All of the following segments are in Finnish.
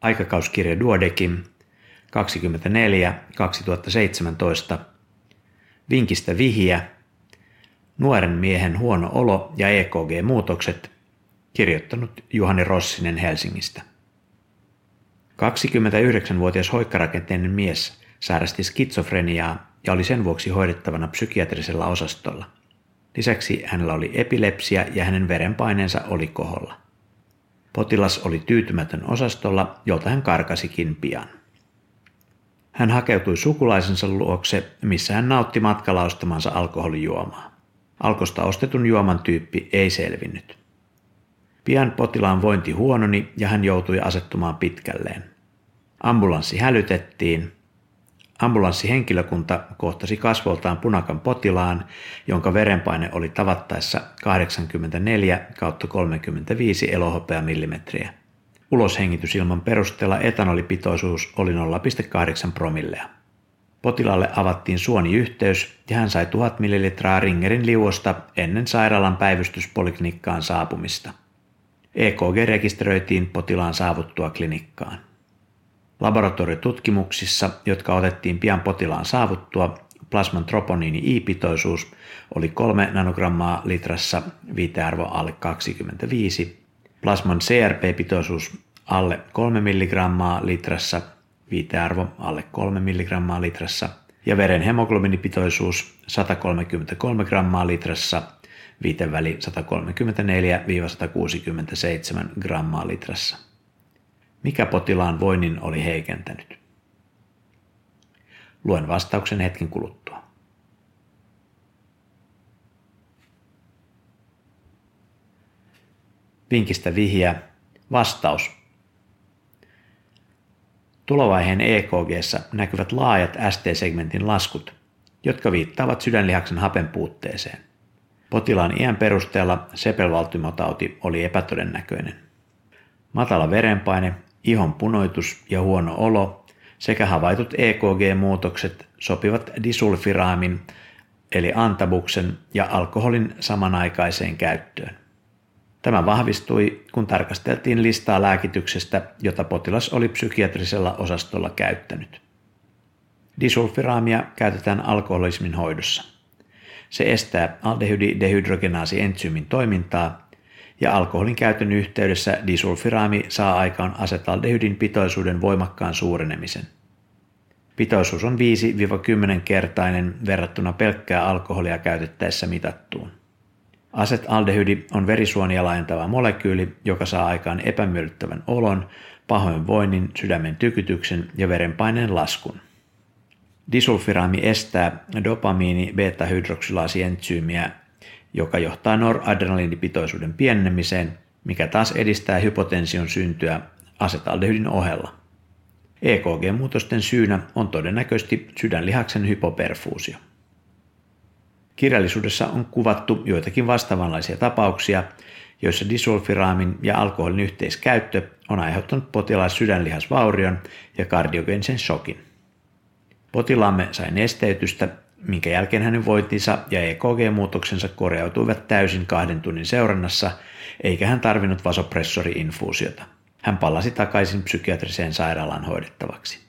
aikakauskirja Duodekim 24 2017, Vinkistä vihiä, Nuoren miehen huono olo ja EKG-muutokset, kirjoittanut Juhani Rossinen Helsingistä. 29-vuotias hoikkarakenteinen mies sairasti skitsofreniaa ja oli sen vuoksi hoidettavana psykiatrisella osastolla. Lisäksi hänellä oli epilepsia ja hänen verenpaineensa oli koholla. Potilas oli tyytymätön osastolla, jolta hän karkasikin pian. Hän hakeutui sukulaisensa luokse, missä hän nautti matkalla ostamansa alkoholijuomaa. Alkosta ostetun juoman tyyppi ei selvinnyt. Pian potilaan vointi huononi ja hän joutui asettumaan pitkälleen. Ambulanssi hälytettiin. Ambulanssihenkilökunta kohtasi kasvoltaan punakan potilaan, jonka verenpaine oli tavattaessa 84 kautta 35 millimetriä. Uloshengitysilman perusteella etanolipitoisuus oli 0,8 promillea. Potilaalle avattiin suoniyhteys ja hän sai 1000 ml Ringerin liuosta ennen sairaalan päivystyspoliklinikkaan saapumista. EKG rekisteröitiin potilaan saavuttua klinikkaan. Laboratoriotutkimuksissa, jotka otettiin pian potilaan saavuttua, plasman troponiini-I-pitoisuus oli 3 nanogrammaa litrassa, viitearvo alle 25, plasman CRP-pitoisuus alle 3 milligrammaa litrassa, viitearvo alle 3 milligrammaa litrassa. Ja veren hemoglobinipitoisuus 133 grammaa litrassa, viiteväli 134-167 grammaa litrassa. Mikä potilaan voinnin oli heikentänyt? Luen vastauksen hetken kuluttua. Vinkistä vihja. Vastaus. Tulovaiheen ekg näkyvät laajat ST-segmentin laskut, jotka viittaavat sydänlihaksen hapen puutteeseen. Potilaan iän perusteella sepelvaltimotauti oli epätodennäköinen. Matala verenpaine, ihon punoitus ja huono olo sekä havaitut EKG-muutokset sopivat disulfiraamin eli antabuksen ja alkoholin samanaikaiseen käyttöön. Tämä vahvistui, kun tarkasteltiin listaa lääkityksestä, jota potilas oli psykiatrisella osastolla käyttänyt. Disulfiraamia käytetään alkoholismin hoidossa. Se estää aldehydidehydrogenaasi-entsyymin toimintaa ja alkoholin käytön yhteydessä disulfiraami saa aikaan asetaldehydin pitoisuuden voimakkaan suurenemisen. Pitoisuus on 5-10 kertainen verrattuna pelkkää alkoholia käytettäessä mitattuun. Asetaldehydi on verisuonia laajentava molekyyli, joka saa aikaan epämiellyttävän olon, pahoinvoinnin, sydämen tykytyksen ja verenpaineen laskun. Disulfiraami estää dopamiini beta-hydroksilaasientsyymiä, joka johtaa noradrenaliinipitoisuuden pienenemiseen, mikä taas edistää hypotension syntyä asetaldehydin ohella. EKG-muutosten syynä on todennäköisesti sydänlihaksen hypoperfuusio. Kirjallisuudessa on kuvattu joitakin vastaavanlaisia tapauksia, joissa disulfiraamin ja alkoholin yhteiskäyttö on aiheuttanut potilaan sydänlihasvaurion ja kardiogenisen shokin. Potilaamme sai nesteytystä, minkä jälkeen hänen vointinsa ja EKG-muutoksensa korjautuivat täysin kahden tunnin seurannassa, eikä hän tarvinnut vasopressori-infuusiota. Hän palasi takaisin psykiatriseen sairaalaan hoidettavaksi.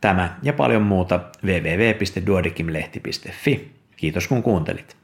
Tämä ja paljon muuta www.duodekimlehti.fi. Kiitos kun kuuntelit.